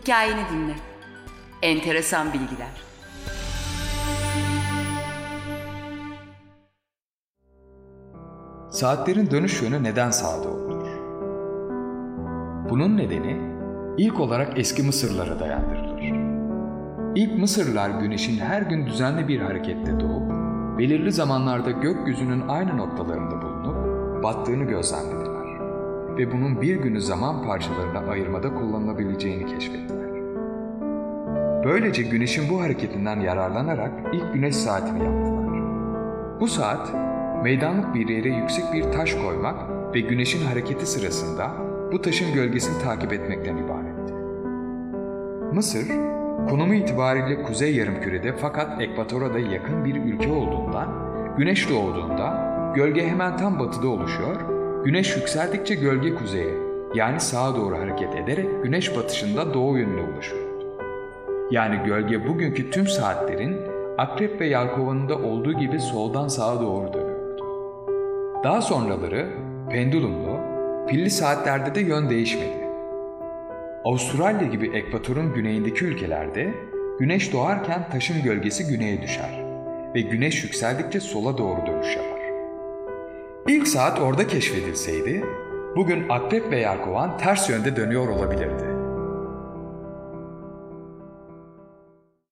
Hikayeni dinle. Enteresan bilgiler. Saatlerin dönüş yönü neden sağa doğrudur? Bunun nedeni ilk olarak eski Mısırlara dayandırılır. İlk Mısırlılar güneşin her gün düzenli bir harekette doğup, belirli zamanlarda gökyüzünün aynı noktalarında bulunup battığını gözlemlediler ve bunun bir günü zaman parçalarına ayırmada kullanılabileceğini keşfettiler. Böylece güneşin bu hareketinden yararlanarak ilk güneş saatini yaptılar. Bu saat, meydanlık bir yere yüksek bir taş koymak ve güneşin hareketi sırasında bu taşın gölgesini takip etmekten ibaretti. Mısır, konumu itibariyle kuzey yarımkürede fakat ekvatora da yakın bir ülke olduğundan, güneş doğduğunda gölge hemen tam batıda oluşuyor, güneş yükseldikçe gölge kuzeye yani sağa doğru hareket ederek güneş batışında doğu yönüne ulaşıyordu. Yani gölge bugünkü tüm saatlerin akrep ve yelkovanın da olduğu gibi soldan sağa doğru dönüyordu. Daha sonraları pendulumlu, pilli saatlerde de yön değişmedi. Avustralya gibi ekvatorun güneyindeki ülkelerde güneş doğarken taşın gölgesi güneye düşer ve güneş yükseldikçe sola doğru dönüş yapar. İlk saat orada keşfedilseydi, bugün akrep ve yelkovan ters yönde dönüyor olabilirdi.